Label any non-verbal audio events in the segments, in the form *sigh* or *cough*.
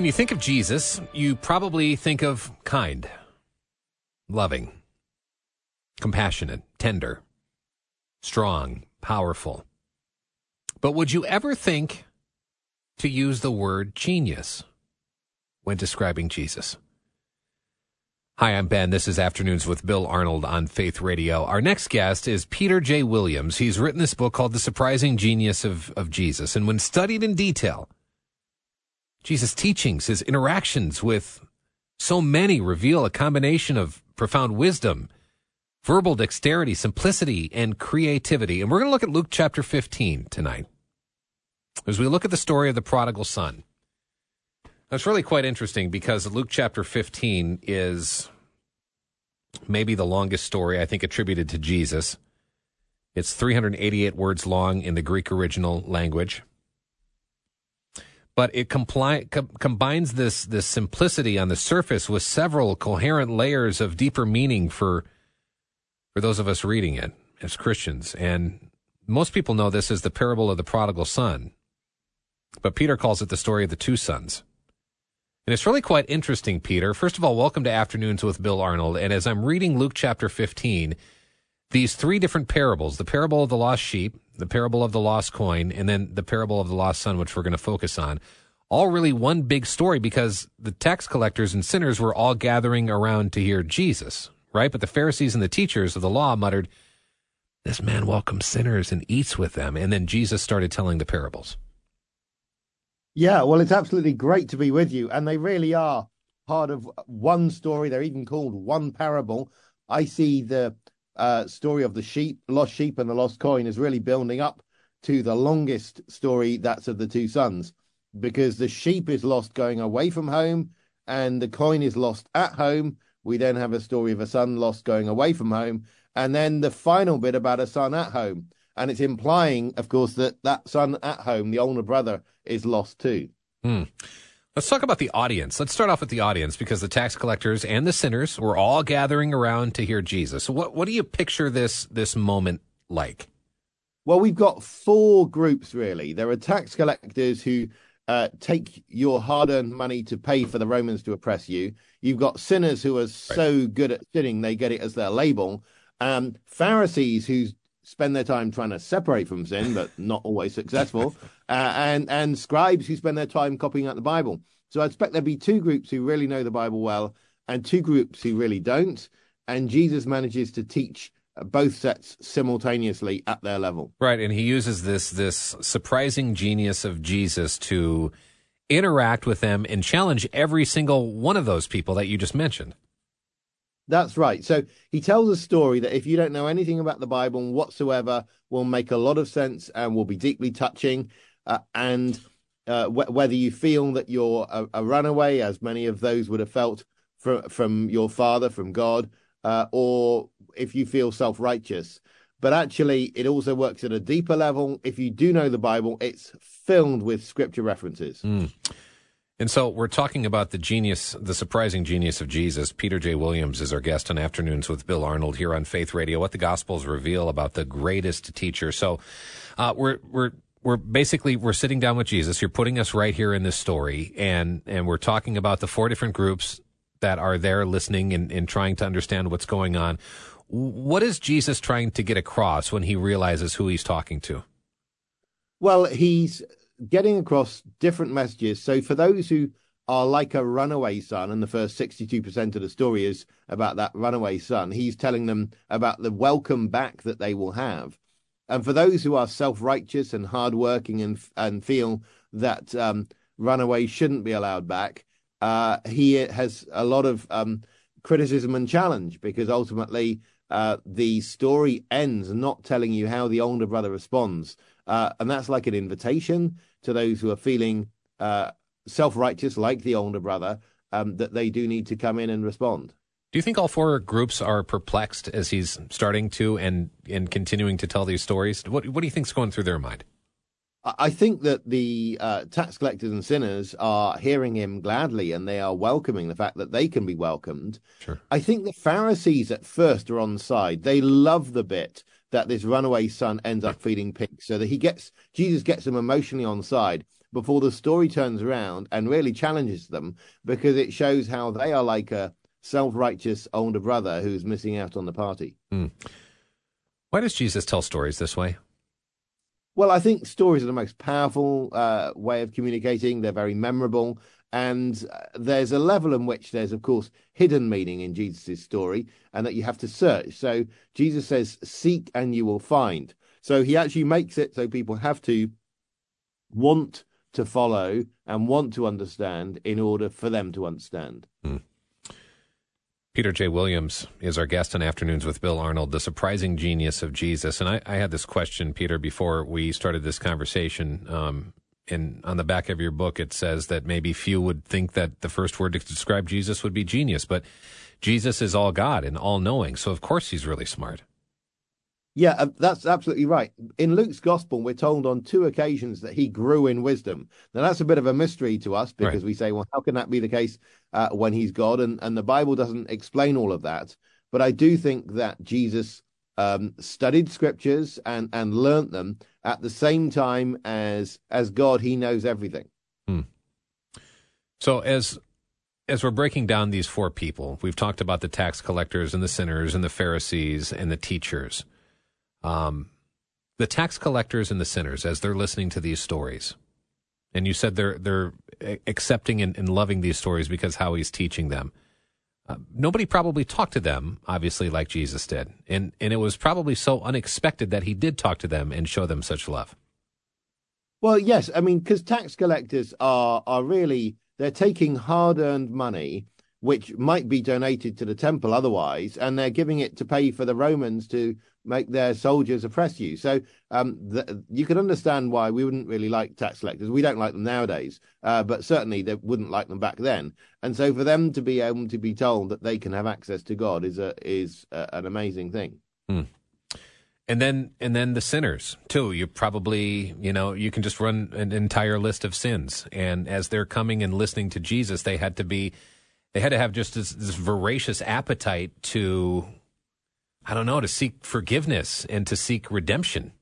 When you think of Jesus, you probably think of kind, loving, compassionate, tender, strong, powerful. But would you ever think to use the word genius when describing Jesus? Hi, I'm Ben. This is Afternoons with Bill Arnold on Faith Radio. Our next guest is Peter J. Williams. He's written this book called The Surprising Genius of, of Jesus. And when studied in detail, Jesus' teachings, his interactions with so many reveal a combination of profound wisdom, verbal dexterity, simplicity, and creativity. And we're going to look at Luke chapter 15 tonight as we look at the story of the prodigal son. That's really quite interesting because Luke chapter 15 is maybe the longest story I think attributed to Jesus. It's 388 words long in the Greek original language but it compli- com- combines this this simplicity on the surface with several coherent layers of deeper meaning for for those of us reading it as Christians. And most people know this as the parable of the prodigal son, but Peter calls it the story of the two sons. And it's really quite interesting, Peter. First of all, welcome to Afternoons with Bill Arnold. And as I'm reading Luke chapter 15, these three different parables the parable of the lost sheep, the parable of the lost coin, and then the parable of the lost son, which we're going to focus on. All really one big story because the tax collectors and sinners were all gathering around to hear Jesus, right? But the Pharisees and the teachers of the law muttered, This man welcomes sinners and eats with them. And then Jesus started telling the parables. Yeah, well, it's absolutely great to be with you. And they really are part of one story. They're even called one parable. I see the uh, story of the sheep, lost sheep, and the lost coin is really building up to the longest story that's of the two sons, because the sheep is lost going away from home, and the coin is lost at home. We then have a story of a son lost going away from home, and then the final bit about a son at home, and it's implying, of course, that that son at home, the older brother, is lost too. Hmm. Let's talk about the audience. Let's start off with the audience because the tax collectors and the sinners were all gathering around to hear Jesus. What what do you picture this this moment like? Well, we've got four groups really. There are tax collectors who uh, take your hard-earned money to pay for the Romans to oppress you. You've got sinners who are right. so good at sinning they get it as their label. Um, Pharisees who spend their time trying to separate from sin, but not always successful, *laughs* uh, and and scribes who spend their time copying out the Bible. So I expect there'd be two groups who really know the Bible well, and two groups who really don't. And Jesus manages to teach both sets simultaneously at their level. Right, and he uses this this surprising genius of Jesus to interact with them and challenge every single one of those people that you just mentioned. That's right. So he tells a story that if you don't know anything about the Bible whatsoever, will make a lot of sense and will be deeply touching. Uh, and uh, wh- whether you feel that you're a, a, runaway, as many of those would have felt from from your father, from God, uh, or if you feel self righteous. But actually, it also works at a deeper level. If you do know the Bible, it's filled with scripture references. Mm. And so we're talking about the genius, the surprising genius of Jesus. Peter J. Williams is our guest on Afternoons with Bill Arnold here on Faith Radio. What the Gospels reveal about the greatest teacher. So uh, we're we're we're basically we're sitting down with Jesus. You're putting us right here in this story, and and we're talking about the four different groups that are there listening and, and trying to understand what's going on. What is Jesus trying to get across when he realizes who he's talking to? Well, he's getting across different messages. So for those who are like a runaway son, and the first 62% of the story is about that runaway son, he's telling them about the welcome back that they will have. And for those who are self-righteous and hardworking and and feel that um, runaways shouldn't be allowed back, uh, he has a lot of um, criticism and challenge because ultimately uh, the story ends not telling you how the older brother responds. Uh, and that's like an invitation to those who are feeling uh, self righteous, like the older brother, um, that they do need to come in and respond. Do you think all four groups are perplexed as he's starting to and and continuing to tell these stories? What what do you think's going through their mind? I think that the uh, tax collectors and sinners are hearing him gladly and they are welcoming the fact that they can be welcomed. Sure. I think the Pharisees at first are on side. They love the bit that this runaway son ends up feeding pigs so that he gets Jesus gets them emotionally on side before the story turns around and really challenges them because it shows how they are like a self-righteous older brother who's missing out on the party. Mm. Why does Jesus tell stories this way? Well, I think stories are the most powerful uh, way of communicating. They're very memorable. And uh, there's a level in which there's, of course, hidden meaning in Jesus' story and that you have to search. So Jesus says, Seek and you will find. So he actually makes it so people have to want to follow and want to understand in order for them to understand. Hmm. Peter J. Williams is our guest on Afternoons with Bill Arnold, the surprising genius of Jesus. And I, I had this question, Peter, before we started this conversation. Um, in on the back of your book, it says that maybe few would think that the first word to describe Jesus would be genius, but Jesus is all God and all knowing. So of course he's really smart. Yeah, uh, that's absolutely right. In Luke's gospel, we're told on two occasions that he grew in wisdom. Now, that's a bit of a mystery to us because right. we say, well, how can that be the case uh, when he's God? And, and the Bible doesn't explain all of that. But I do think that Jesus um, studied scriptures and, and learnt them at the same time as as God. He knows everything. Hmm. So as as we're breaking down these four people, we've talked about the tax collectors and the sinners and the Pharisees and the teachers um, the tax collectors and the sinners as they're listening to these stories. And you said they're they're accepting and, and loving these stories because how he's teaching them. Nobody probably talked to them, obviously, like Jesus did, and and it was probably so unexpected that he did talk to them and show them such love. Well, yes, I mean, because tax collectors are are really they're taking hard earned money which might be donated to the temple otherwise, and they're giving it to pay for the Romans to make their soldiers oppress you. So um, the, you can understand why we wouldn't really like tax collectors. We don't like them nowadays, uh, but certainly they wouldn't like them back then. And so for them to be able to be told that they can have access to God is a is a, an amazing thing. Hmm. And then and then the sinners too. You probably you know you can just run an entire list of sins, and as they're coming and listening to Jesus, they had to be they had to have just this, this voracious appetite to, I don't know, to seek forgiveness and to seek redemption.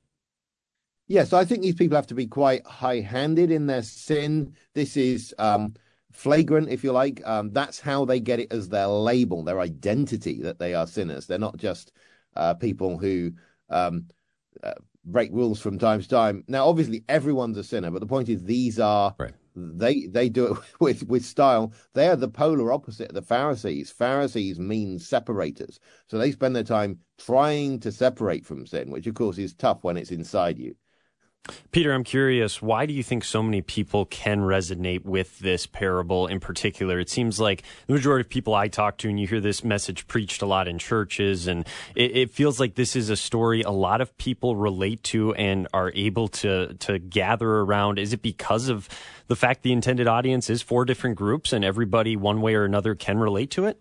Yes, I think these people have to be quite high-handed in their sin. This is um, flagrant, if you like. Um, that's how they get it as their label, their identity that they are sinners. They're not just uh, people who um, uh, break rules from time to time. Now, obviously, everyone's a sinner, but the point is, these are right they they do it *laughs* with with style. They are the polar opposite of the Pharisees. Pharisees mean separators, so they spend their time trying to separate from sin, which of course is tough when it's inside you. Peter, I'm curious, why do you think so many people can resonate with this parable in particular? It seems like the majority of people I talk to, and you hear this message preached a lot in churches, and it, it feels like this is a story a lot of people relate to and are able to, to gather around. Is it because of the fact the intended audience is four different groups and everybody, one way or another, can relate to it?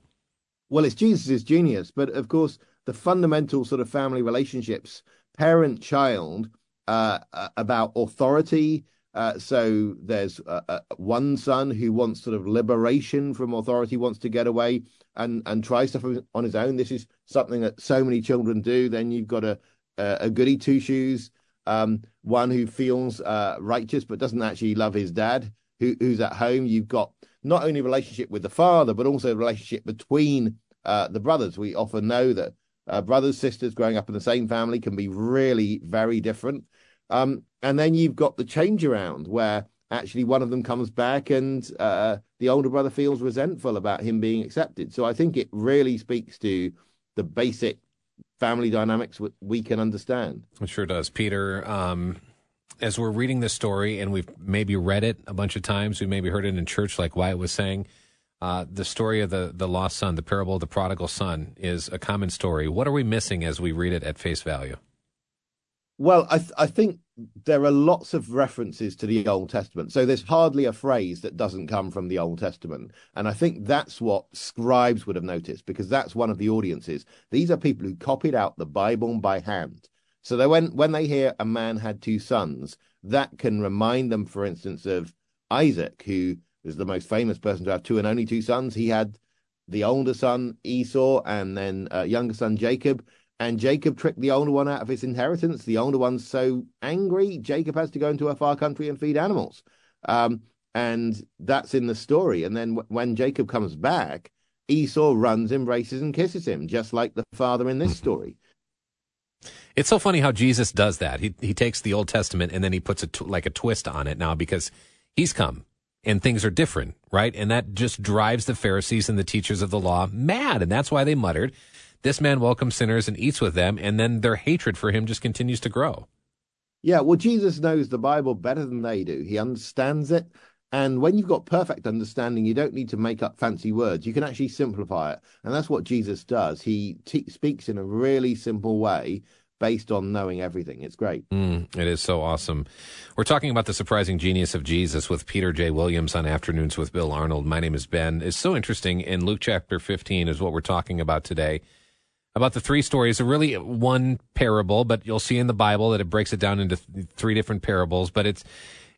Well, it's Jesus' genius, but of course, the fundamental sort of family relationships, parent child, uh, uh, about authority. Uh, so there's uh, uh, one son who wants sort of liberation from authority, wants to get away and and try stuff on his own. This is something that so many children do. Then you've got a a goody two shoes, um, one who feels uh, righteous but doesn't actually love his dad, who, who's at home. You've got not only relationship with the father, but also relationship between the brothers. We often know that brothers, sisters growing up in the same family can be really very different. Um, and then you've got the change around where actually one of them comes back and uh, the older brother feels resentful about him being accepted. So I think it really speaks to the basic family dynamics we can understand. It sure does. Peter, um, as we're reading this story and we've maybe read it a bunch of times, we maybe heard it in church, like Wyatt was saying. Uh, the story of the, the lost son, the parable of the prodigal son, is a common story. What are we missing as we read it at face value? Well, I, th- I think there are lots of references to the Old Testament. So there's hardly a phrase that doesn't come from the Old Testament. And I think that's what scribes would have noticed because that's one of the audiences. These are people who copied out the Bible by hand. So that when, when they hear a man had two sons, that can remind them, for instance, of Isaac, who is the most famous person to have two and only two sons. He had the older son Esau and then uh, younger son Jacob. And Jacob tricked the older one out of his inheritance. The older one's so angry, Jacob has to go into a far country and feed animals. Um, and that's in the story. And then w- when Jacob comes back, Esau runs, embraces, and kisses him, just like the father in this mm-hmm. story. It's so funny how Jesus does that. He he takes the Old Testament and then he puts a t- like a twist on it now because he's come and things are different, right? And that just drives the Pharisees and the teachers of the law mad, and that's why they muttered, "This man welcomes sinners and eats with them," and then their hatred for him just continues to grow. Yeah, well, Jesus knows the Bible better than they do. He understands it. And when you've got perfect understanding, you don't need to make up fancy words. You can actually simplify it. And that's what Jesus does. He t- speaks in a really simple way based on knowing everything. It's great. Mm, it is so awesome. We're talking about the surprising genius of Jesus with Peter J. Williams on Afternoons with Bill Arnold. My name is Ben. It's so interesting. In Luke chapter 15 is what we're talking about today. About the three stories, are really one parable, but you'll see in the Bible that it breaks it down into th- three different parables. But it's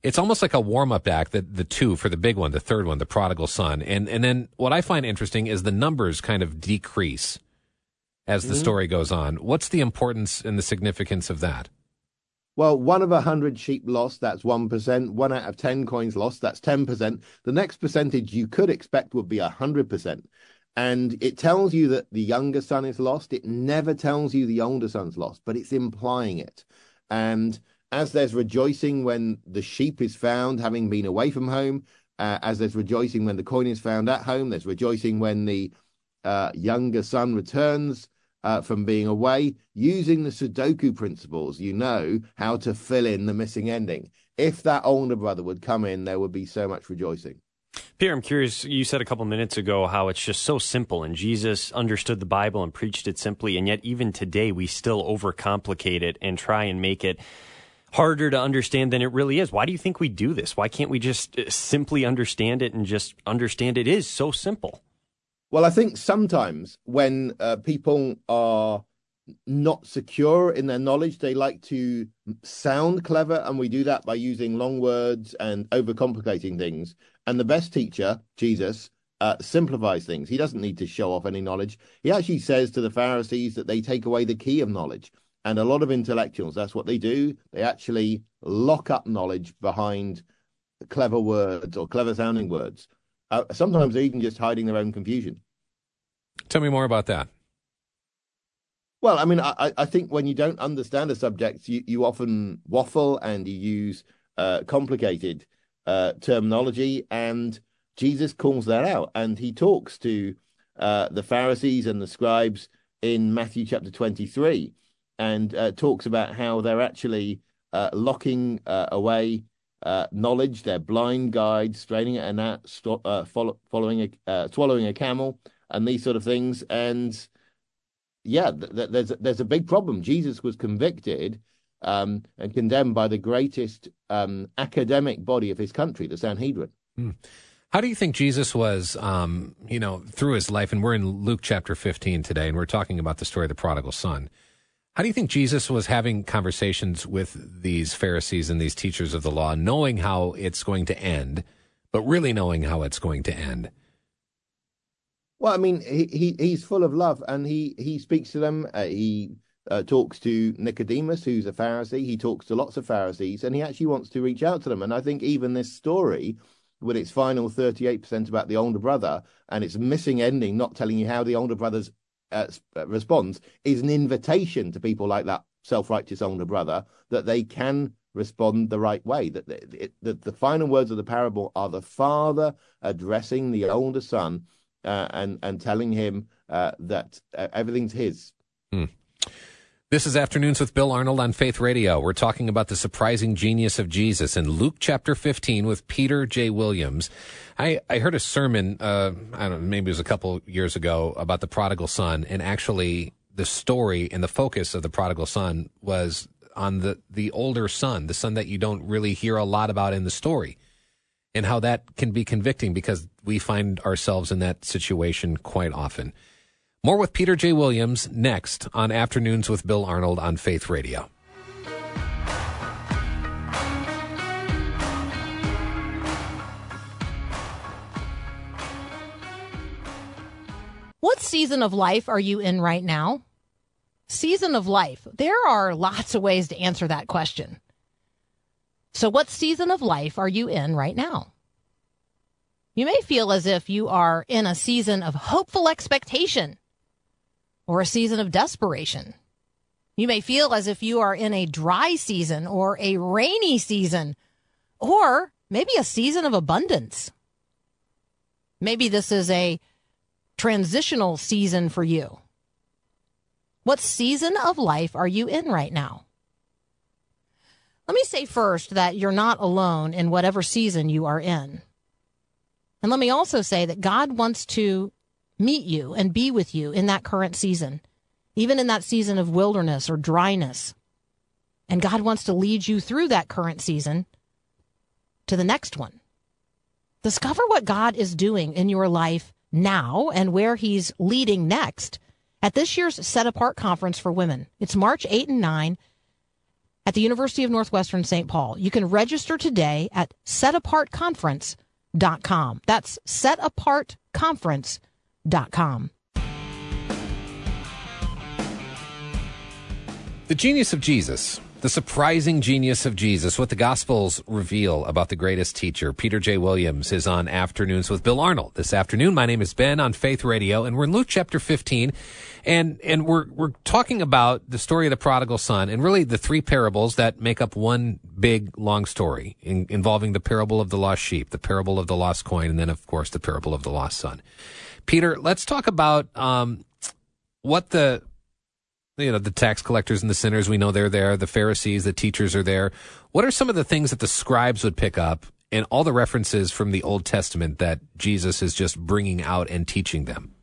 it's almost like a warm up act. The the two for the big one, the third one, the prodigal son, and and then what I find interesting is the numbers kind of decrease as the mm-hmm. story goes on. What's the importance and the significance of that? Well, one of a hundred sheep lost, that's 1%. One out of 10 coins lost, that's 10%. The next percentage you could expect would be a 100%. And it tells you that the younger son is lost. It never tells you the older son's lost, but it's implying it. And as there's rejoicing when the sheep is found, having been away from home, uh, as there's rejoicing when the coin is found at home, there's rejoicing when the uh, younger son returns uh, from being away, using the Sudoku principles, you know how to fill in the missing ending. If that older brother would come in, there would be so much rejoicing. Peter, I'm curious. You said a couple minutes ago how it's just so simple, and Jesus understood the Bible and preached it simply, and yet even today we still overcomplicate it and try and make it harder to understand than it really is. Why do you think we do this? Why can't we just uh, simply understand it and just understand it is so simple? Well, I think sometimes when uh, people are not secure in their knowledge, they like to sound clever, and we do that by using long words and overcomplicating things. And the best teacher, Jesus, uh, simplifies things. He doesn't need to show off any knowledge. He actually says to the Pharisees that they take away the key of knowledge. And a lot of intellectuals, that's what they do. They actually lock up knowledge behind clever words or clever sounding words. Uh, sometimes they're even just hiding their own confusion. Tell me more about that. Well, I mean, I, I think when you don't understand a subject, you, you often waffle and you use uh, complicated uh, terminology, and Jesus calls that out. And he talks to uh, the Pharisees and the scribes in Matthew chapter 23 and uh, talks about how they're actually uh, locking uh, away knowledge. They're blind guides, straining at a gnat, follow, following a, swallowing a camel, and these sort of things. And yeah, th- th- there's there's a big problem. Jesus was convicted um, and condemned by the greatest um, academic body of his country, the Sanhedrin. Hmm. How do you think Jesus was, um, you know, through his life? And we're in Luke chapter 15 today, and we're talking about the story of the prodigal son. How do you think Jesus was having conversations with these Pharisees and these teachers of the law, knowing how it's going to end, but really knowing how it's going to end? Well, I mean, he, he he's full of love, and he he speaks to them. Uh, he uh, talks to Nicodemus, who's a Pharisee. He talks to lots of Pharisees, and he actually wants to reach out to them. And I think even this story, with its final thirty-eight percent about the older brother and its missing ending, not telling you how the older brother's uh, uh, responds is an invitation to people like that self-righteous older brother that they can respond the right way. That the, the, the, final words of the parable are the father addressing the older son uh, and and telling him uh, that uh, everything's his. Hmm. This is Afternoons with Bill Arnold on Faith Radio. We're talking about the surprising genius of Jesus in Luke chapter 15 with Peter J. Williams. I, I heard a sermon, uh, I don't know, maybe it was a couple years ago about the prodigal son, and actually the story and the focus of the prodigal son was on the the older son, the son that you don't really hear a lot about in the story, and how that can be convicting because we find ourselves in that situation quite often. More with Peter J. Williams next on Afternoons with Bill Arnold on Faith Radio. What season of life are you in right now? Season of life. There are lots of ways to answer that question. So, what season of life are you in right now? You may feel as if you are in a season of hopeful expectation or a season of desperation. You may feel as if you are in a dry season or a rainy season or maybe a season of abundance. Maybe this is a transitional season for you? What season of life are you in right now? Let me say first that you're not alone in whatever season you are in. And let me also say that God wants to meet you and be with you in that current season, even in that season of wilderness or dryness. And God wants to lead you through that current season to the next one. Discover what God is doing in your life now and where he's leading next at this year's Set Apart Conference for Women. It's March 8 and 9 at the University of Northwestern St. Paul. You can register today at setapartconference.com. That's setapartconference.com. The genius of Jesus the surprising genius of Jesus, what the Gospels reveal about the greatest teacher. Peter J. Williams is on Afternoons with Bill Arnold this afternoon. My name is Ben on Faith Radio, and we're in Luke chapter 15, and and we're we're talking about the story of the prodigal son, and really the three parables that make up one big long story in, involving the parable of the lost sheep, the parable of the lost coin, and then of course the parable of the lost son. Peter, let's talk about um, what the you know, the tax collectors and the sinners, we know they're there. The Pharisees, the teachers are there. What are some of the things that the scribes would pick up and all the references from the Old Testament that Jesus is just bringing out and teaching them?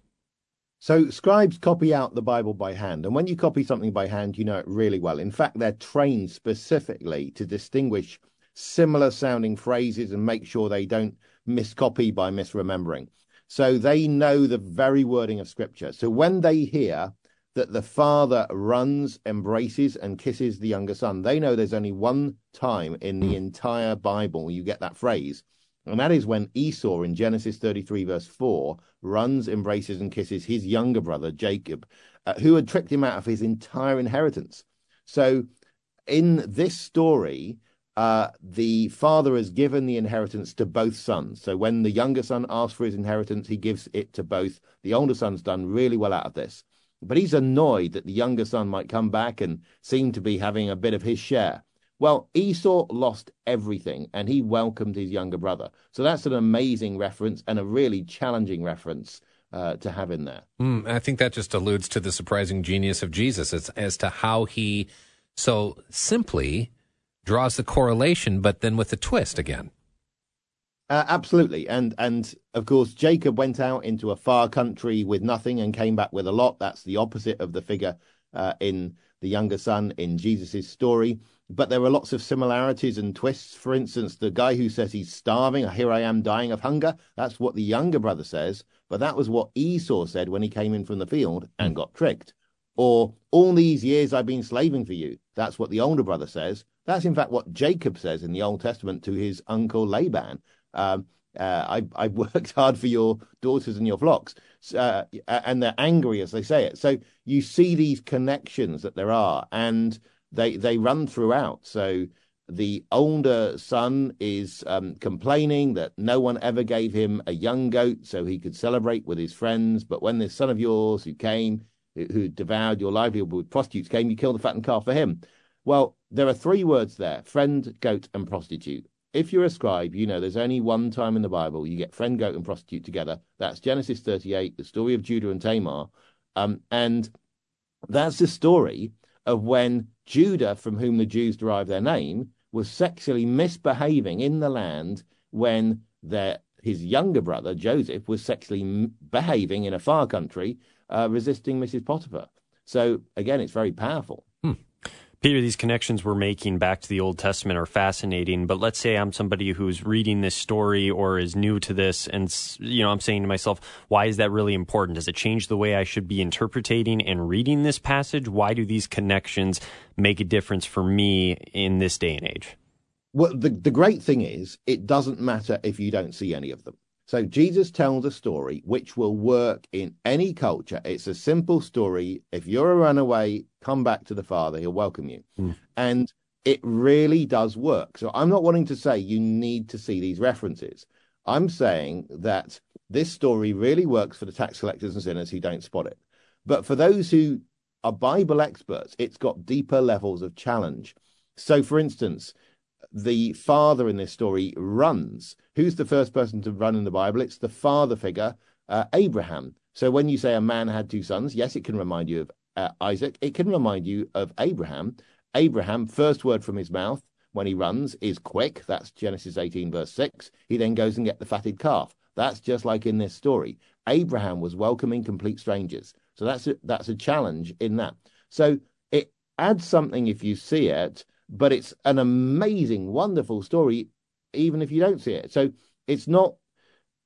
So scribes copy out the Bible by hand. And when you copy something by hand, you know it really well. In fact, they're trained specifically to distinguish similar sounding phrases and make sure they don't miscopy by misremembering. So they know the very wording of scripture. So when they hear that the father runs, embraces, and kisses the younger son. They know there's only one time in the entire Bible you get that phrase, and that is when Esau in Genesis 33, verse 4, runs, embraces, and kisses his younger brother, Jacob, uh, who had tricked him out of his entire inheritance. So in this story, uh, the father has given the inheritance to both sons. So when the younger son asks for his inheritance, he gives it to both. The older son's done really well out of this. But he's annoyed that the younger son might come back and seem to be having a bit of his share. Well, Esau lost everything and he welcomed his younger brother. So that's an amazing reference and a really challenging reference uh, to have in there. Mm, I think that just alludes to the surprising genius of Jesus as, as to how he so simply draws the correlation, but then with a twist again. Uh, absolutely, and and of course Jacob went out into a far country with nothing and came back with a lot. That's the opposite of the figure uh, in the younger son in Jesus's story. But there are lots of similarities and twists. For instance, the guy who says he's starving, here I am dying of hunger. That's what the younger brother says, but that was what Esau said when he came in from the field and got tricked. Or all these years I've been slaving for you. That's what the older brother says. That's in fact what Jacob says in the Old Testament to his uncle Laban. Um, uh, I, I *laughs* worked hard for your daughters and your flocks, uh, and they're angry as they say it. So you see these connections that there are, and they they run throughout. So the older son is um, complaining that no one ever gave him a young goat so he could celebrate with his friends. But when this son of yours who came, who devoured your livelihood with prostitutes, came, you killed the fattened calf for him. Well, there are three words there friend, goat, and prostitute if you're a scribe, you know there's only one time in the Bible you get friend, goat, and prostitute together. That's Genesis 38, the story of Judah and Tamar. Um, and that's the story of when Judah, from whom the Jews derive their name, was sexually misbehaving in the land when their his younger brother Joseph was sexually behaving in a far country, uh, resisting Mrs. Potiphar. So again, it's very powerful. Peter, these connections we're making back to the Old Testament are fascinating. But let's say I'm somebody who's reading this story or is new to this, and you know, I'm saying to myself, why is that really important? Does it change the way I should be interpreting and reading this passage? Why do these connections make a difference for me in this day and age? Well, the, the great thing is, it doesn't matter if you don't see any of them. So Jesus tells a story which will work in any culture. It's a simple story. If you're a runaway, come back to the Father. He'll welcome you. Mm. And it really does work. So I'm not wanting to say you need to see these references. I'm saying that this story really works for the tax collectors and sinners who don't spot it. But for those who are Bible experts, it's got deeper levels of challenge. So, for instance, the father in this story runs. Who's the first person to run in the Bible? It's the father figure, uh, Abraham. So when you say a man had two sons, yes, it can remind you of uh, Isaac. It can remind you of Abraham. Abraham, first word from his mouth when he runs is quick. That's Genesis 18, verse 6. He then goes and get the fatted calf. That's just like in this story. Abraham was welcoming complete strangers. So that's a, that's a challenge in that. So it adds something if you see it but it's an amazing, wonderful story, even if you don't see it. So it's not,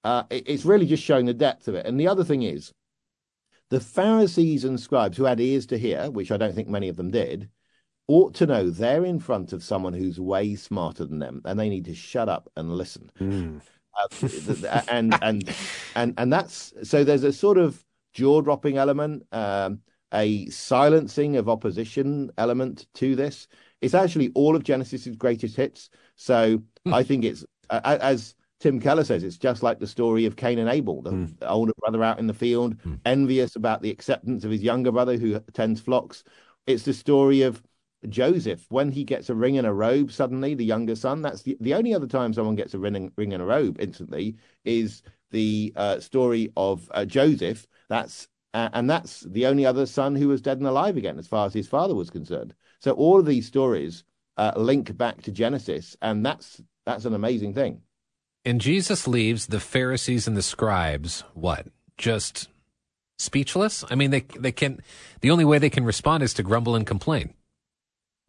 uh, it's really just showing the depth of it. And the other thing is, the Pharisees and scribes who had ears to hear, which I don't think many of them did, ought to know they're in front of someone who's way smarter than them, and they need to shut up and listen. Mm. Uh, and and and and that's so. There's a sort of jaw dropping element, um, a silencing of opposition element to this. It's actually all of Genesis's greatest hits. So mm. I think it's as Tim Keller says, it's just like the story of Cain and Abel, the mm. older brother out in the field, mm. envious about the acceptance of his younger brother who tends flocks. It's the story of Joseph when he gets a ring and a robe. Suddenly, the younger son. That's the the only other time someone gets a ring, ring and a robe instantly is the uh, story of uh, Joseph. That's uh, and that's the only other son who was dead and alive again, as far as his father was concerned. So all of these stories uh, link back to Genesis, and that's that's an amazing thing. And Jesus leaves the Pharisees and the scribes what? Just speechless? I mean, they they can. The only way they can respond is to grumble and complain.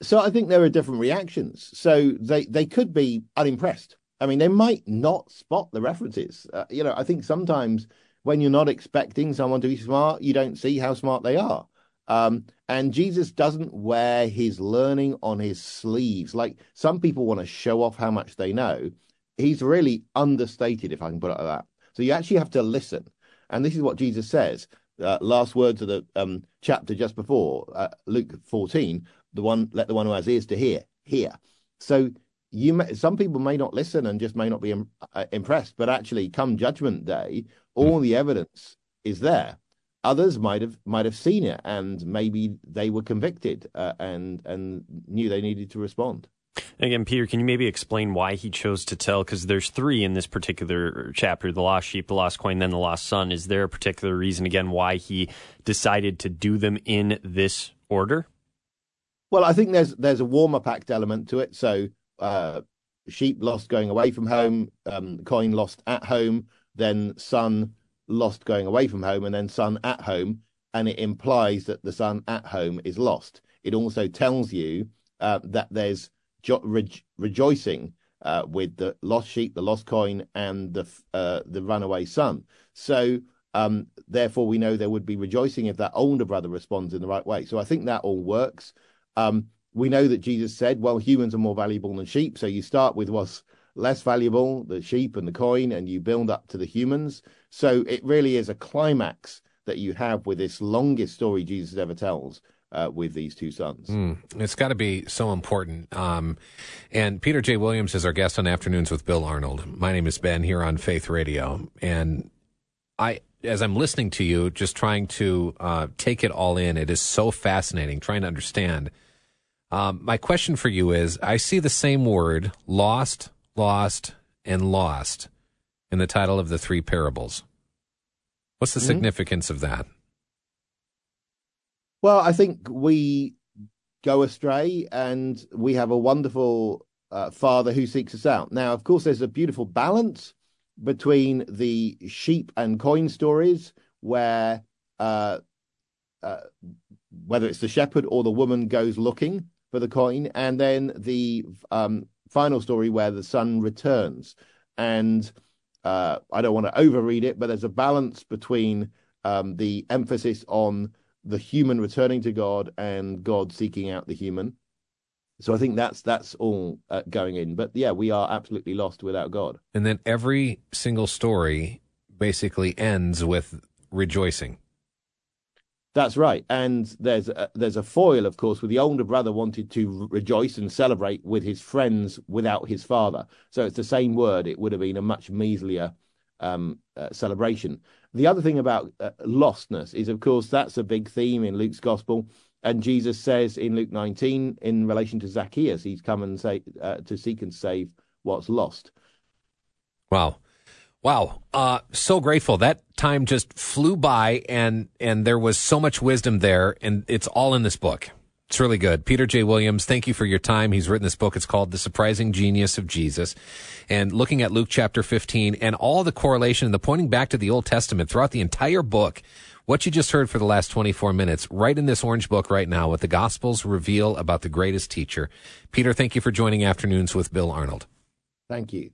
So I think there are different reactions. So they they could be unimpressed. I mean, they might not spot the references. Uh, you know, I think sometimes when you're not expecting someone to be smart, you don't see how smart they are. Um, and Jesus doesn't wear his learning on his sleeves. Like some people want to show off how much they know. He's really understated, if I can put it like that. So you actually have to listen. And this is what Jesus says. Uh, last words of the um, chapter just before uh, Luke 14. The one, let the one who has ears to hear hear. So you, may, some people may not listen and just may not be uh, impressed, but actually, come Judgment Day, all the evidence is there others might have might have seen it and maybe they were convicted uh, and and knew they needed to respond Again, Peter, can you maybe explain why he chose to tell? Because there's three in this particular chapter: the lost sheep, the lost coin, then the lost son. Is there a particular reason, again, why he decided to do them in this order? Well, I think there's there's a warmer packed element to it. So, uh, sheep lost going away from home, um, coin lost at home, then son lost going away from home and then son at home, and it implies that the son at home is lost. It also tells you uh, that there's jo- re- rejoicing uh, with the lost sheep, the lost coin, and the uh, the runaway son. So um, therefore, we know there would be rejoicing if that older brother responds in the right way. So I think that all works. Um, we know that Jesus said, "Well, humans are more valuable than sheep." So you start with what's less valuable, the sheep and the coin, and you build up to the humans. So it really is a climax that you have with this longest story Jesus ever tells. Uh, with these two sons. Mm, it's got to be so important. Um, and Peter J. Williams is our guest on Afternoons with Bill Arnold. My name is Ben here on Faith Radio. And I, as I'm listening to you, just trying to uh, take it all in, it is so fascinating, trying to understand. Um, my question for you is I see the same word, lost, lost, and lost in the title of the three parables. What's the mm-hmm. significance of that? Well, I think we go astray and we have a wonderful uh, father who seeks us out. Now, of course, there's a beautiful balance between the sheep and coin stories where uh, uh, whether it's the shepherd or the woman goes looking for the coin, and then the um, final story where the son returns. And uh, I don't want to overread it, but there's a balance between um, the emphasis on the human returning to God and God seeking out the human. So I think that's that's all uh, going in. But yeah, we are absolutely lost without God. And then every single story basically ends with rejoicing. That's right, and there's a, there's a foil, of course, where the older brother wanted to rejoice and celebrate with his friends without his father. So it's the same word; it would have been a much measlier um, uh, celebration. The other thing about uh, lostness is, of course, that's a big theme in Luke's gospel, and Jesus says in Luke 19, in relation to Zacchaeus, he's come and say uh, to seek and save what's lost. Wow. Wow, uh, so grateful. That time just flew by, and and there was so much wisdom there, and it's all in this book. It's really good. Peter J. Williams, thank you for your time. He's written this book. It's called The Surprising Genius of Jesus. And looking at Luke chapter 15 and all the correlation and the pointing back to the Old Testament throughout the entire book, what you just heard for the last 24 minutes, right in this orange book right now, what the Gospels reveal about the greatest teacher. Peter, thank you for joining Afternoons with Bill Arnold. Thank you.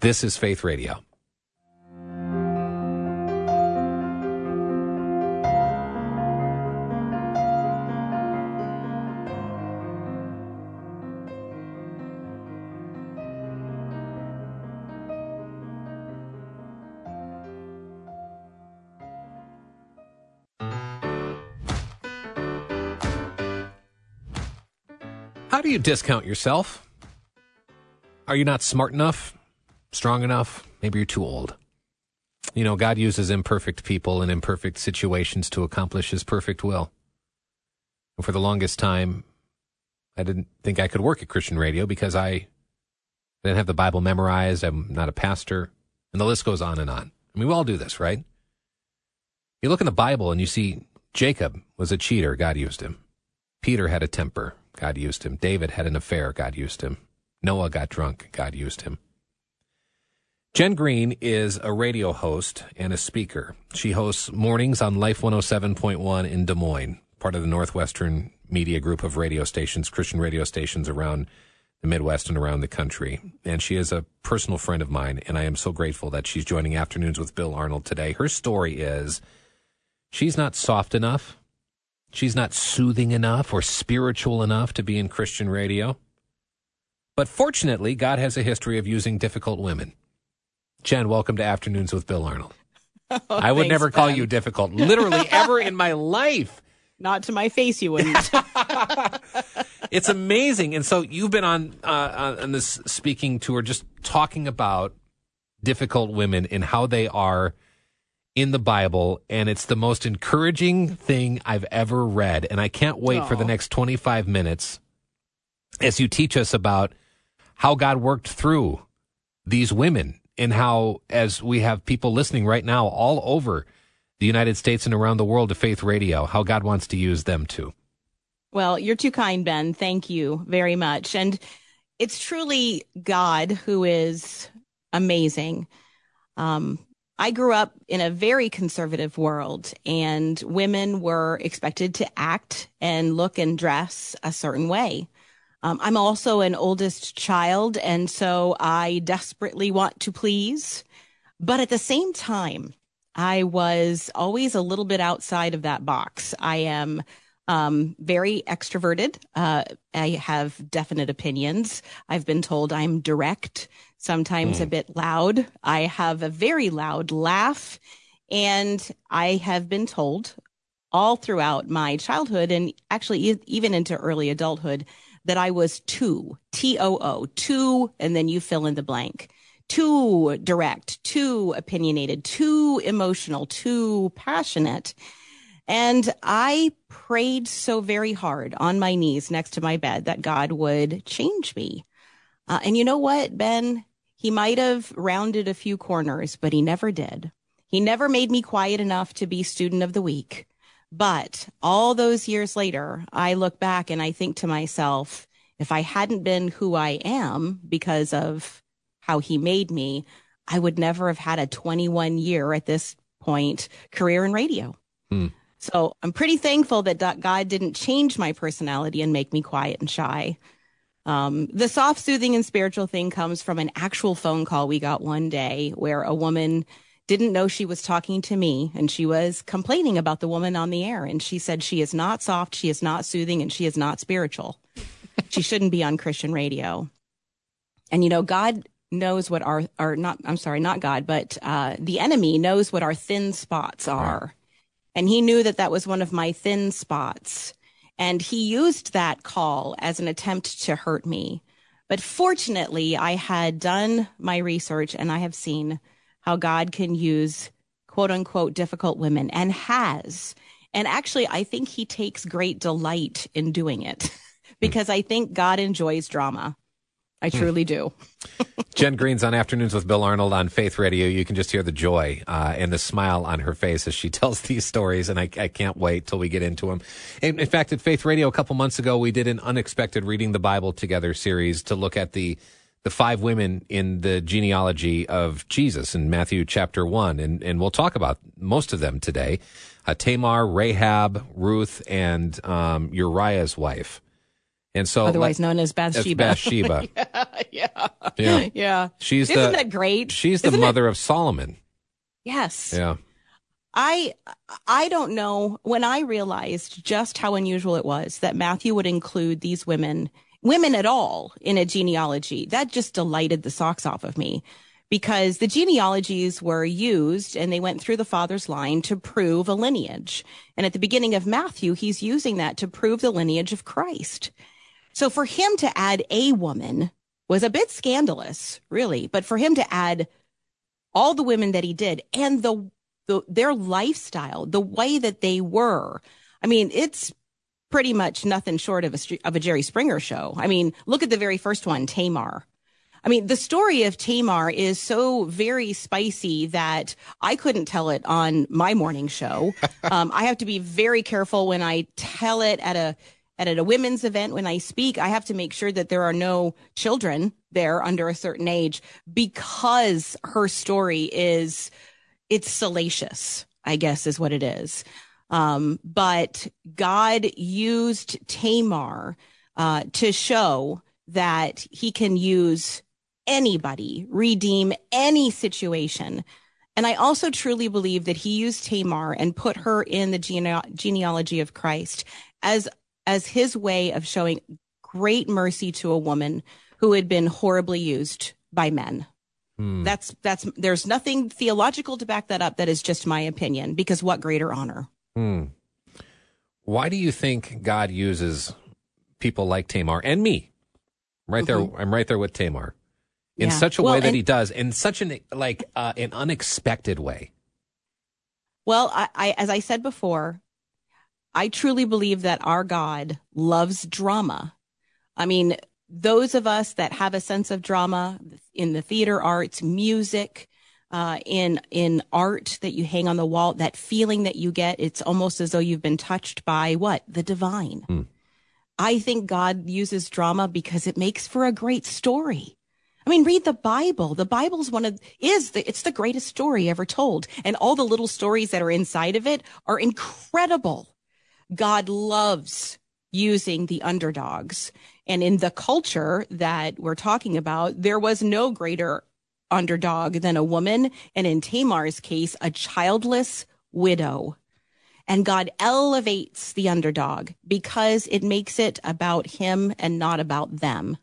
This is Faith Radio. How do you discount yourself? Are you not smart enough? Strong enough? Maybe you're too old. You know, God uses imperfect people in imperfect situations to accomplish his perfect will. And for the longest time, I didn't think I could work at Christian radio because I didn't have the Bible memorized. I'm not a pastor. And the list goes on and on. I mean, we all do this, right? You look in the Bible and you see Jacob was a cheater. God used him. Peter had a temper. God used him. David had an affair. God used him. Noah got drunk. God used him. Jen Green is a radio host and a speaker. She hosts mornings on Life 107.1 in Des Moines, part of the Northwestern Media Group of radio stations, Christian radio stations around the Midwest and around the country. And she is a personal friend of mine, and I am so grateful that she's joining Afternoons with Bill Arnold today. Her story is she's not soft enough She's not soothing enough or spiritual enough to be in Christian radio. But fortunately, God has a history of using difficult women. Jen, welcome to Afternoons with Bill Arnold. *laughs* Oh, I would thanks, never call Ben. you difficult, literally *laughs* ever in my life. Not to my face, you wouldn't. *laughs* It's amazing. And so you've been on uh, on this speaking tour, just talking about difficult women and how they are in the Bible, and it's the most encouraging thing I've ever read. And I can't wait for the next 25 minutes as you teach us about how God worked through these women and how, as we have people listening right now all over the United States and around the world to Faith Radio, how God wants to use them too. well, you're too kind, Ben. Thank you very much. And it's truly God who is amazing. Um, I grew up in a very conservative world, and women were expected to act and look and dress a certain way. Um, I'm also an oldest child, and so I desperately want to please. But at the same time, I was always a little bit outside of that box. I am um, very extroverted. Uh, I have definite opinions. I've been told I'm direct, sometimes a bit loud. I have a very loud laugh. And I have been told all throughout my childhood and actually e- even into early adulthood that I was too, T O O, too, and then you fill in the blank. Too direct, too opinionated, too emotional, too passionate. And I prayed so very hard on my knees next to my bed that God would change me. Uh, and you know what, Ben? He might have rounded a few corners, but he never did. He never made me quiet enough to be student of the week. But all those years later, I look back and I think to myself, if I hadn't been who I am because of how he made me, I would never have had a 21 year at this point career in radio. Hmm. So I'm pretty thankful that God didn't change my personality and make me quiet and shy. Um, the soft, soothing, and spiritual thing comes from an actual phone call we got one day where a woman didn't know she was talking to me and she was complaining about the woman on the air. And she said she is not soft, she is not soothing, and she is not spiritual. *laughs* she shouldn't be on Christian radio. And you know, God knows what our, our not, I'm sorry, not God, but uh, the enemy knows what our thin spots are. And he knew that that was one of my thin spots. And he used that call as an attempt to hurt me. But fortunately, I had done my research and I have seen how God can use quote unquote difficult women and has. And actually, I think he takes great delight in doing it *laughs* because I think God enjoys drama. I hmm. truly do. *laughs* Jen Green's on Afternoons with Bill Arnold on Faith Radio. You can just hear the joy uh, and the smile on her face as she *laughs* tells these stories, and I, I can't wait till we get into them. In, in, fact, at Faith Radio a couple months ago, we did an unexpected Reading the Bible Together series to look at the the five women in the genealogy of Jesus in Matthew chapter one, and and we'll talk about most of them today: uh, Tamar, Rahab, Ruth, and um, Uriah's wife. And so, otherwise known as Bathsheba. Bathsheba. *laughs* yeah, yeah, *laughs* yeah, She's Isn't the, that great? She's the Isn't mother it? of Solomon. Yes. Yeah. I I don't know when I realized just how unusual it was that Matthew would include these women, women at all, in a genealogy. That just delighted the socks off of me because the genealogies were used and they went through the father's line to prove a lineage. And at the beginning of Matthew, he's using that to prove the lineage of Christ. So for him to add a woman was a bit scandalous, really, but for him to add all the women that he did and the, the their lifestyle, the way that they were, I mean, it's pretty much nothing short of a of a Jerry Springer show. I mean, look at the very first one, Tamar. I mean, the story of Tamar is so very spicy that I couldn't tell it on my morning show. *laughs* um, I have to be very careful when I tell it at a at a women's event when I speak, I have to make sure that there are no children there under a certain age because her story is it's salacious, I guess is what it is. Um, but God used Tamar uh, to show that he can use anybody, redeem any situation. And I also truly believe that he used Tamar and put her in the gene- genealogy of Christ as as his way of showing great mercy to a woman who had been horribly used by men. Hmm. That's that's there's nothing theological to back that up. That is just my opinion. Because what greater honor? Hmm. Why do you think God uses people like Tamar and me? Right mm-hmm. there, I'm right there with Tamar in yeah. such a well, way that and, he does, in such an like uh, an unexpected way. Well, I, I, as I said before, I truly believe that our God loves drama. I mean, those of us that have a sense of drama in the theater arts, music, uh, in in art that you hang on the wall, that feeling that you get, it's almost as though you've been touched by what the divine. Mm. I think God uses drama because it makes for a great story. I mean, read the Bible. The Bible's one of is the it's the greatest story ever told, and all the little stories that are inside of it are incredible. God loves using the underdogs. And in the culture that we're talking about, there was no greater underdog than a woman. And in Tamar's case, a childless widow. And God elevates the underdog because it makes it about him and not about them.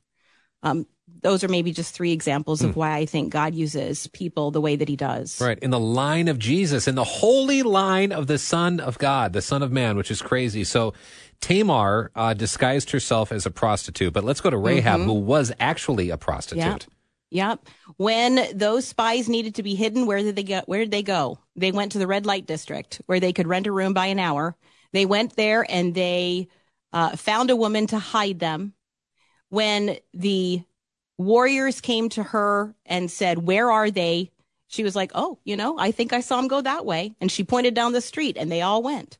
Um, those are maybe just three examples of hmm. why I think God uses people the way that he does. Right. In the line of Jesus, in the holy line of the Son of God, the Son of Man, which is crazy. So Tamar uh, disguised herself as a prostitute, but let's go to Rahab, mm-hmm. who was actually a prostitute. Yep. Yep. When those spies needed to be hidden, where did they go? Where did they go? They went to the red light district where they could rent a room by an hour. They went there and they uh, found a woman to hide them. When the warriors came to her and said, Where are they? She was like, Oh, you know, I think I saw them go that way. And she pointed down the street and they all went.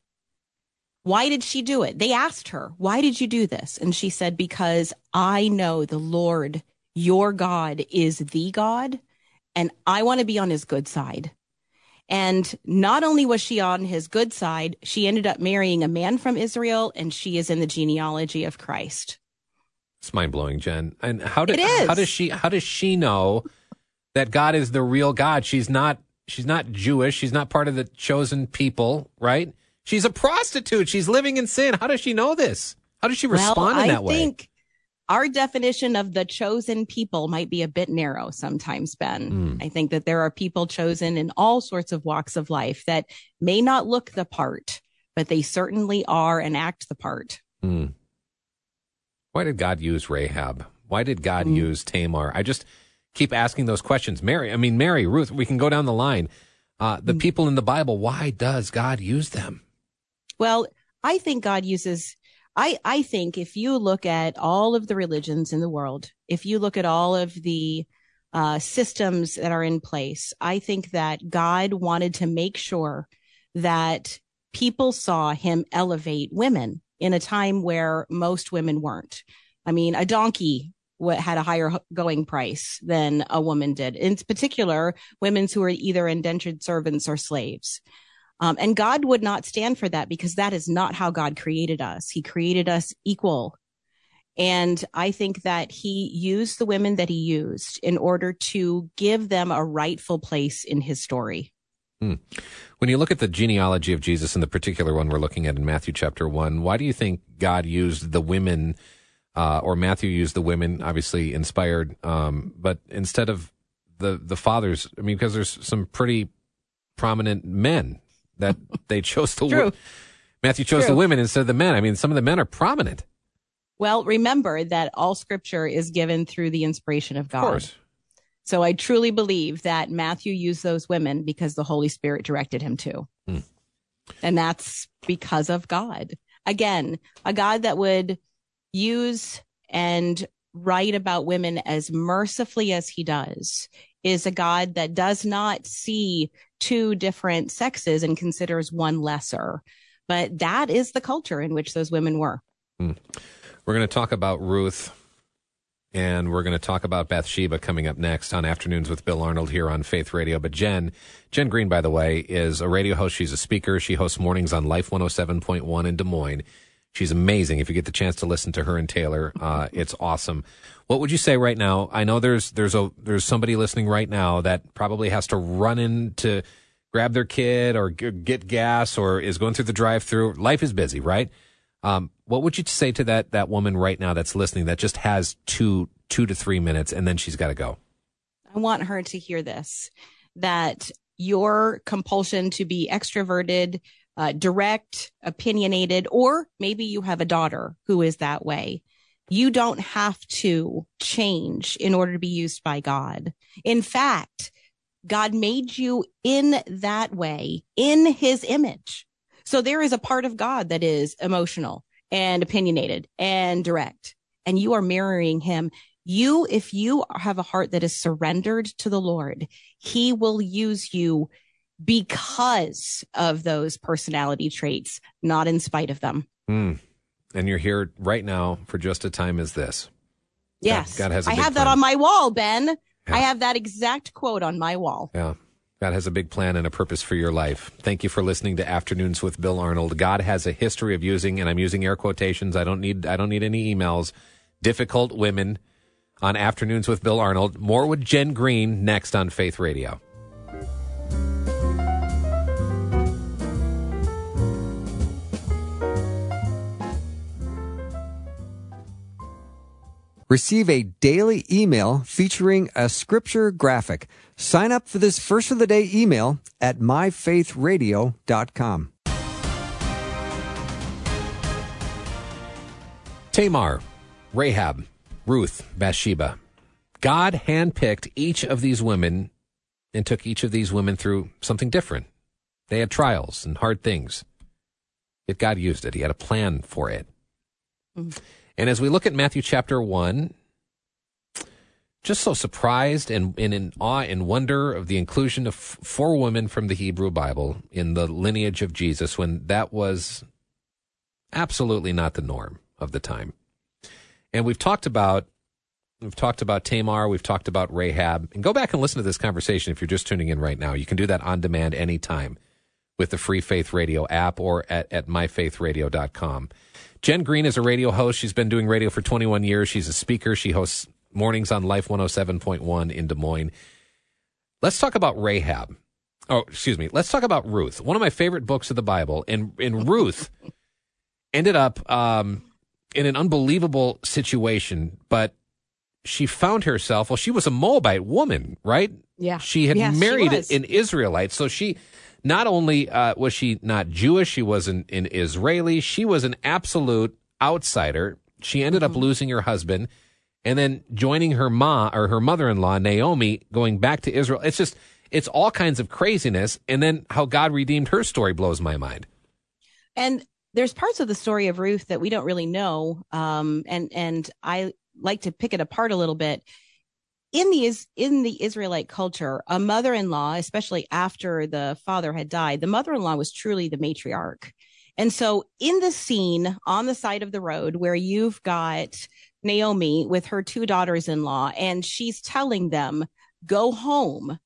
Why did she do it? They asked her, Why did you do this? And she said, Because I know the Lord, your God, is the God, and I want to be on his good side. And not only was she on his good side, she ended up marrying a man from Israel, and she is in the genealogy of Christ. It's mind blowing, Jen. And how did how does she how does she know that God is the real God? She's not she's not Jewish. She's not part of the chosen people, right? She's a prostitute. She's living in sin. How does she know this? How does she respond well, in I that way? I think our definition of the chosen people might be a bit narrow sometimes, Ben. Hmm. I think that there are people chosen in all sorts of walks of life that may not look the part, but they certainly are and act the part. Hmm. Why did God use Rahab? Why did God Hmm. use Tamar? I just keep asking those questions. Mary, I mean Mary, Ruth. We can go down the line. Uh, the people in the Bible. Why does God use them? Well, I think God uses I I think if you look at all of the religions in the world, if you look at all of the uh, systems that are in place, I think that God wanted to make sure that people saw him elevate women in a time where most women weren't. I mean, a donkey had a higher going price than a woman did. In particular, women who were either indentured servants or slaves. Um, and God would not stand for that because that is not how God created us. He created us equal. And I think that he used the women that he used in order to give them a rightful place in his story. When you look at the genealogy of Jesus and the particular one we're looking at in Matthew chapter one, why do you think God used the women, uh, or Matthew used the women, obviously inspired, um, but instead of the the fathers? I mean, because there's some pretty prominent men that *laughs* they chose the True. wo- Matthew chose the women instead of the men. I mean, some of the men are prominent, Well, remember that all scripture is given through the inspiration of of God. course. So I truly believe that Matthew used those women because the Holy Spirit directed him to. Hmm. And that's because of God. Again, a God that would use and write about women as mercifully as he does is a God that does not see two different sexes and considers one lesser. But that is the culture in which those women were. We're going to talk about Ruth and we're going to talk about Bathsheba coming up next on Afternoons with Bill Arnold here on Faith Radio. But Jen, Jen Green, by the way, is a radio host. She's a speaker. She hosts mornings on Life 107.1 in Des Moines. She's amazing. If you get the chance to listen to her and Taylor, uh, it's awesome. What would you say right now? I know there's there's a there's somebody listening right now that probably has to run in to grab their kid or g- get gas or is going through the drive-through. Life is busy, right? Um, what would you say to that that woman right now that's listening that just has two two to three minutes and then she's got to go? I want her to hear this that your compulsion to be extroverted, uh, direct, opinionated, or maybe you have a daughter who is that way. You don't have to change in order to be used by God. In fact, God made you in that way, in his image. So there is a part of God that is emotional and opinionated and direct, and you are mirroring him you, if you have a heart that is surrendered to the Lord, he will use you because of those personality traits, not in spite of them. Hmm. And you're here right now for just a time as this. Yes. God has a I have that on my wall, Ben. Yeah. I have that exact quote on my wall. Yeah. God has a big plan and a purpose for your life. Thank you for listening to Afternoons with Bill Arnold. God has a history of using, and I'm using air quotations. I don't need I don't need any emails. Difficult women on Afternoons with Bill Arnold. More with Jen Green next on Faith Radio. Receive a daily email featuring a scripture graphic. Sign up for this first of the day email at myfaithradio.com. Tamar, Rahab, Ruth, Bathsheba. God handpicked each of these women and took each of these women through something different. They had trials and hard things. Yet God used it. He had a plan for it. Mhm. And as we look at Matthew chapter 1, just so surprised and, and in awe and wonder of the inclusion of f- four women from the Hebrew Bible in the lineage of Jesus when that was absolutely not the norm of the time. And we've talked about We've talked about Tamar. We've talked about Rahab. And go back and listen to this conversation if you're just tuning in right now. You can do that on demand anytime with the Free Faith Radio app or at, at myfaithradio.com. Jen Green is a radio host. She's been doing radio for 21 years. She's a speaker. She hosts mornings on Life 107.1 in Des Moines. Let's talk about Rahab. Oh, excuse me. Let's talk about Ruth. One of my favorite books of the Bible. And, and Ruth *laughs* ended up um, in an unbelievable situation, but she found herself, well, she was a Moabite woman, right? Yeah. She had Yes, married was. an Israelite. So she not only uh, was she not Jewish, she wasn't an Israeli, she was an absolute outsider. She ended Mm-hmm. up losing her husband and then joining her ma or her mother-in-law Naomi going back to Israel. It's just it's all kinds of craziness and then how God redeemed her story blows my mind. And there's parts of the story of Ruth that we don't really know. Um, and and I like to pick it apart a little bit. In the in the Israelite culture, a mother-in-law, especially after the father had died, the mother-in-law was truly the matriarch. And so in the scene on the side of the road where you've got Naomi with her two daughters-in-law and she's telling them, go home.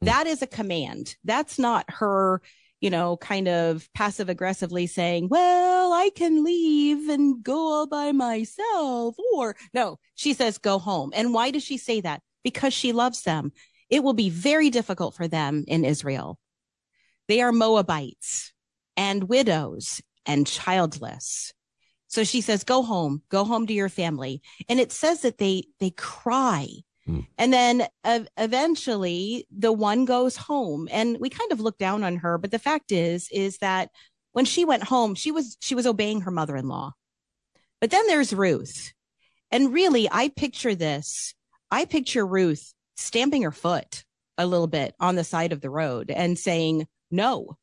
Hmm. That is a command. That's not her you know, kind of passive aggressively saying, well, I can leave and go all by myself. Or no, she says, go home. And why does she say that? Because she loves them. It will be very difficult for them in Israel. They are Moabites and widows and childless. So she says, go home, go home to your family. And it says that they, they cry. Hmm. And then ev- eventually the one goes home and we kind of look down on her. But the fact is, is that when she went home, she was, she was obeying her mother-in-law. But then there's Ruth. And really, I picture this. I picture Ruth stamping her foot a little bit on the side of the road and saying, no,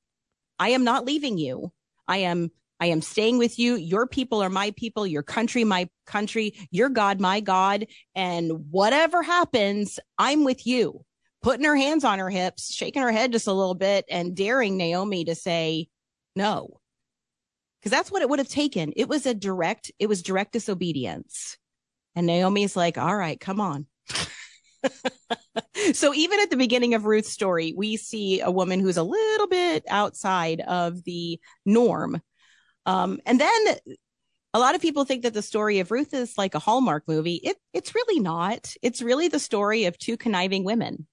I am not leaving you. I am I am staying with you. Your people are my people, your country my country, your God my God, and whatever happens, I'm with you. Putting her hands on her hips, shaking her head just a little bit and daring Naomi to say no. Cuz that's what it would have taken. It was a direct it was direct disobedience. And Naomi's like, "All right, come on." *laughs* so even at the beginning of Ruth's story, we see a woman who's a little bit outside of the norm. Um, and then a lot of people think that the story of Ruth is like a Hallmark movie. It, it's really not. It's really the story of two conniving women.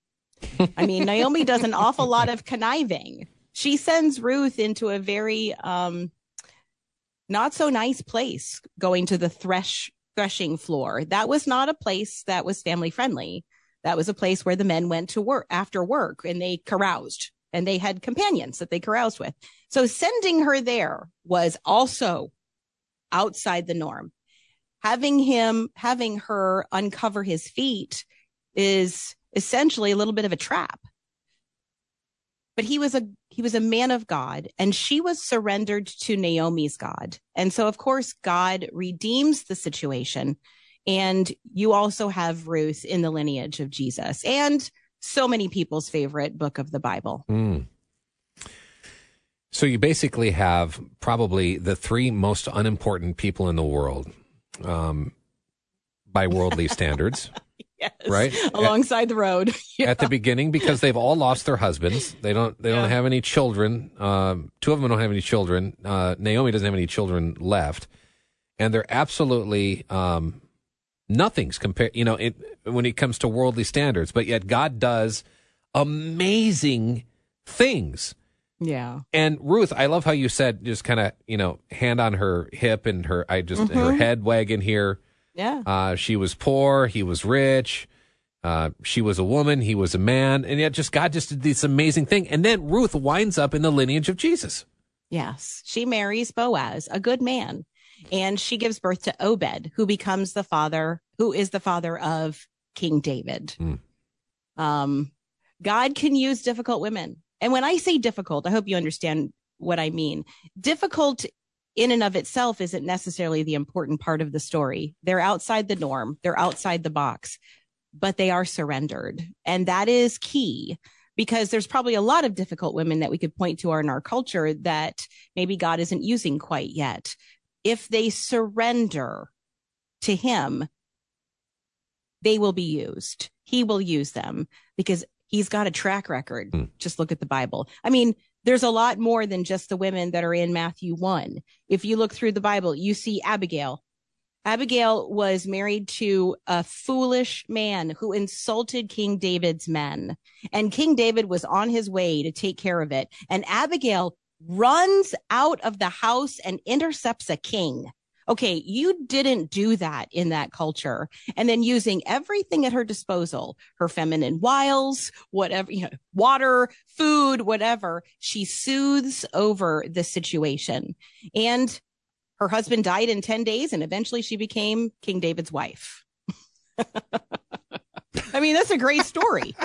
I mean, Naomi does an awful lot of conniving. She sends Ruth into a very um, not so nice place, going to the thresh threshing floor. That was not a place that was family friendly. That was a place where the men went to work after work and they caroused and they had companions that they caroused with. So sending her there was also outside the norm. Having him, having her uncover his feet is essentially a little bit of a trap. But he was a, he was a man of God and she was surrendered to Naomi's God. And so of course God redeems the situation. And you also have Ruth in the lineage of Jesus and so many people's favorite book of the Bible. Mm. So you basically have probably the three most unimportant people in the world um, by worldly *laughs* standards. Yes. Right? Alongside the road. *laughs* At the beginning, because they've all lost their husbands, they don't. They Yeah. don't have any children. Um, two of them don't have any children. Uh, Naomi doesn't have any children left, and they're absolutely um, nothings compared. You know, it, when it comes to worldly standards, but yet God does amazing things. Yeah. And Ruth, I love how you said just kind of, you know, hand on her hip and her, I just, Mm-hmm. her head wagging here. Yeah. Uh, she was poor. He was rich. Uh, she was a woman. He was a man. And yet just God just did this amazing thing. And then Ruth winds up in the lineage of Jesus. Yes. She marries Boaz, a good man, and she gives birth to Obed, who becomes the father, who is the father of King David. Mm. Um, God can use difficult women. And when I say difficult, I hope you understand what I mean. Difficult in and of itself isn't necessarily the important part of the story. They're outside the norm. They're outside the box, but they are surrendered. And that is key because there's probably a lot of difficult women that we could point to in our culture that maybe God isn't using quite yet. If they surrender to him, they will be used. He will use them because he's got a track record. Hmm. Just look at the Bible. I mean, there's a lot more than just the women that are in Matthew 1. If you look through the Bible, you see Abigail. Abigail was married to a foolish man who insulted King David's men. And King David was on his way to take care of it. And Abigail runs out of the house and intercepts a king. Okay, you didn't do that in that culture. And then using everything at her disposal, her feminine wiles, whatever, you know, water, food, whatever, she soothes over the situation. And her husband died in 10 days and eventually she became King David's wife. *laughs* I mean, that's a great story.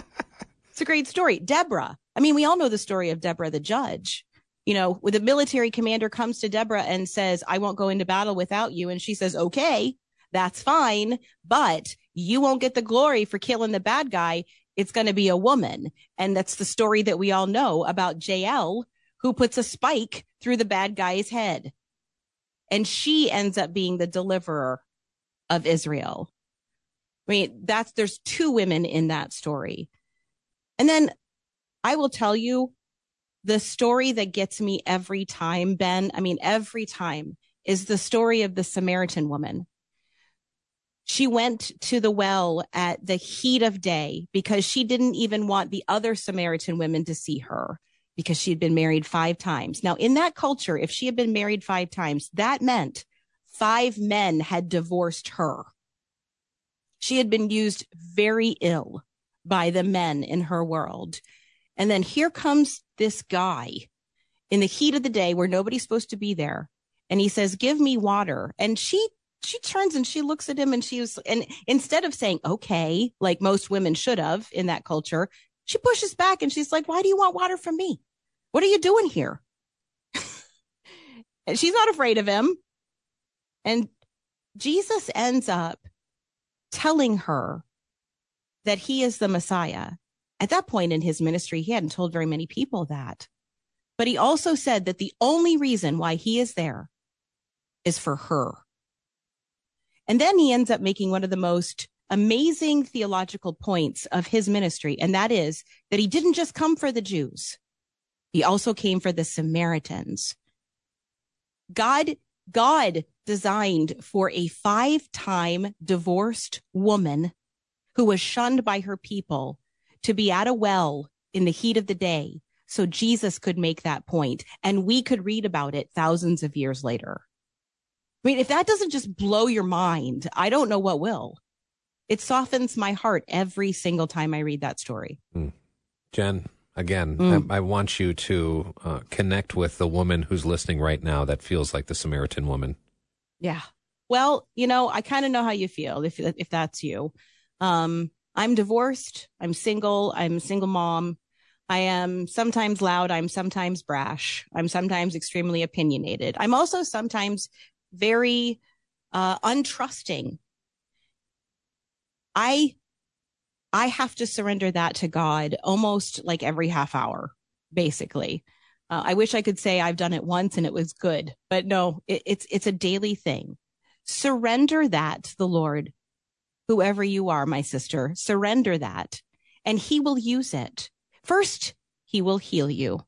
It's a great story. Deborah. I mean, we all know the story of Deborah the judge. You know, when the military commander comes to Deborah and says, I won't go into battle without you. And she says, okay, that's fine, but you won't get the glory for killing the bad guy. It's going to be a woman. And that's the story that we all know about Jael, who puts a spike through the bad guy's head. And she ends up being the deliverer of Israel. I mean, that's, there's two women in that story. And then I will tell you the story that gets me every time, Ben, I mean, every time is the story of the Samaritan woman. She went to the well at the heat of day because she didn't even want the other Samaritan women to see her because she had been married five times. Now, in that culture, if she had been married five times, that meant five men had divorced her. She had been used very ill by the men in her world. And then here comes this guy in the heat of the day where nobody's supposed to be there. And he says, give me water. And she, she turns and she looks at him and she was, and instead of saying, okay, like most women should have in that culture, she pushes back and she's like, why do you want water from me? What are you doing here? *laughs* and she's not afraid of him. And Jesus ends up telling her that he is the Messiah. At that point in his ministry, he hadn't told very many people that. But he also said that the only reason why he is there is for her. And then he ends up making one of the most amazing theological points of his ministry. And that is that he didn't just come for the Jews. He also came for the Samaritans. God, God designed for a five time divorced woman who was shunned by her people to be at a well in the heat of the day so Jesus could make that point and we could read about it thousands of years later. I mean, if that doesn't just blow your mind, I don't know what will. It softens my heart every single time I read that story. Mm. Jen, again, Mm. I, I want you to uh, connect with the woman who's listening right now that feels like the Samaritan woman. Yeah. Well, you know, I kind of know how you feel if if that's you. Um, I'm divorced. I'm single. I'm a single mom. I am sometimes loud. I'm sometimes brash. I'm sometimes extremely opinionated. I'm also sometimes very uh, untrusting. I I have to surrender that to God almost like every half hour, basically. Uh, I wish I could say I've done it once and it was good, but no, it, it's it's a daily thing. Surrender that to the Lord, whoever you are, my sister. Surrender that, and He will use it. First, He will heal you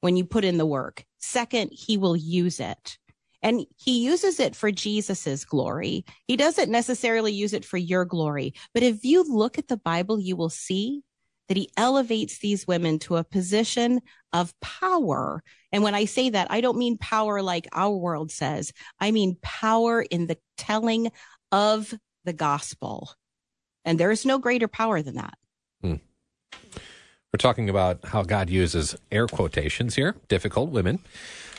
when you put in the work. Second, He will use it. And he uses it for Jesus's glory. He doesn't necessarily use it for your glory. But if you look at the Bible, you will see that he elevates these women to a position of power. And when I say that, I don't mean power like our world says. I mean power in the telling of the gospel. And there is no greater power than that. We're talking about how God uses air quotations here, difficult women.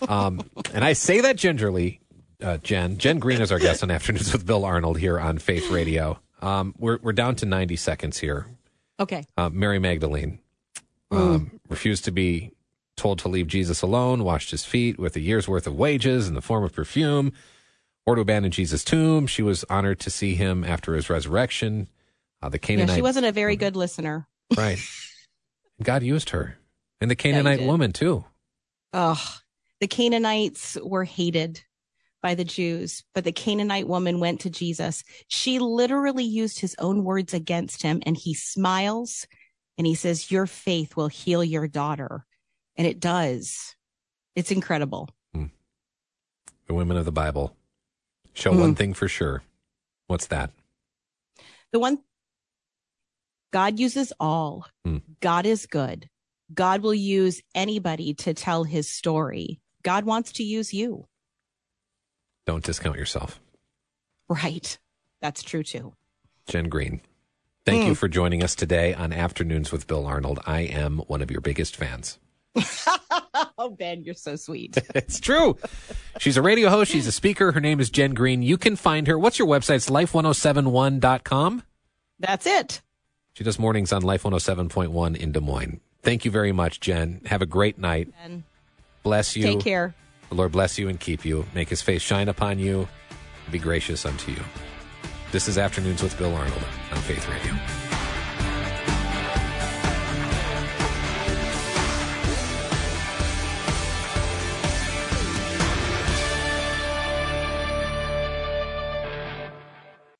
Um, *laughs* and I say that gingerly, uh, Jen. Jen Green is our guest on Afternoons with Bill Arnold here on Faith Radio. Um, we're, we're down to 90 seconds here. Okay. Uh, Mary Magdalene um, refused to be told to leave Jesus alone, washed his feet with a year's worth of wages in the form of perfume, or to abandon Jesus' tomb. She was honored to see him after his resurrection. Uh, the Yeah, Canaanite, she wasn't a very good listener. right? God used her, and the Canaanite did. woman too. Oh, the Canaanites were hated by the Jews, but the Canaanite woman went to Jesus. She literally used his own words against him and he smiles and he says, your faith will heal your daughter. And it does. It's incredible. Hmm. The women of the Bible show Mm. one thing for sure. What's that? The one God uses all. Hmm. God is good. God will use anybody to tell his story. God wants to use you. Don't discount yourself. Right. That's true too. Jen Green, thank Hmm. you for joining us today on Afternoons with Bill Arnold. I am one of your biggest fans. *laughs* oh, Ben, you're so sweet. *laughs* it's true. She's a radio host. She's a speaker. Her name is Jen Green. You can find her. What's your website? It's life1071.com. That's it. She does mornings on Life 107.1 in Des Moines. Thank you very much, Jen. Have a great night. Ben, Bless you. take care. The Lord bless you and keep you. Make his face shine upon you. Be gracious unto you. This is Afternoons with Bill Arnold on Faith Radio.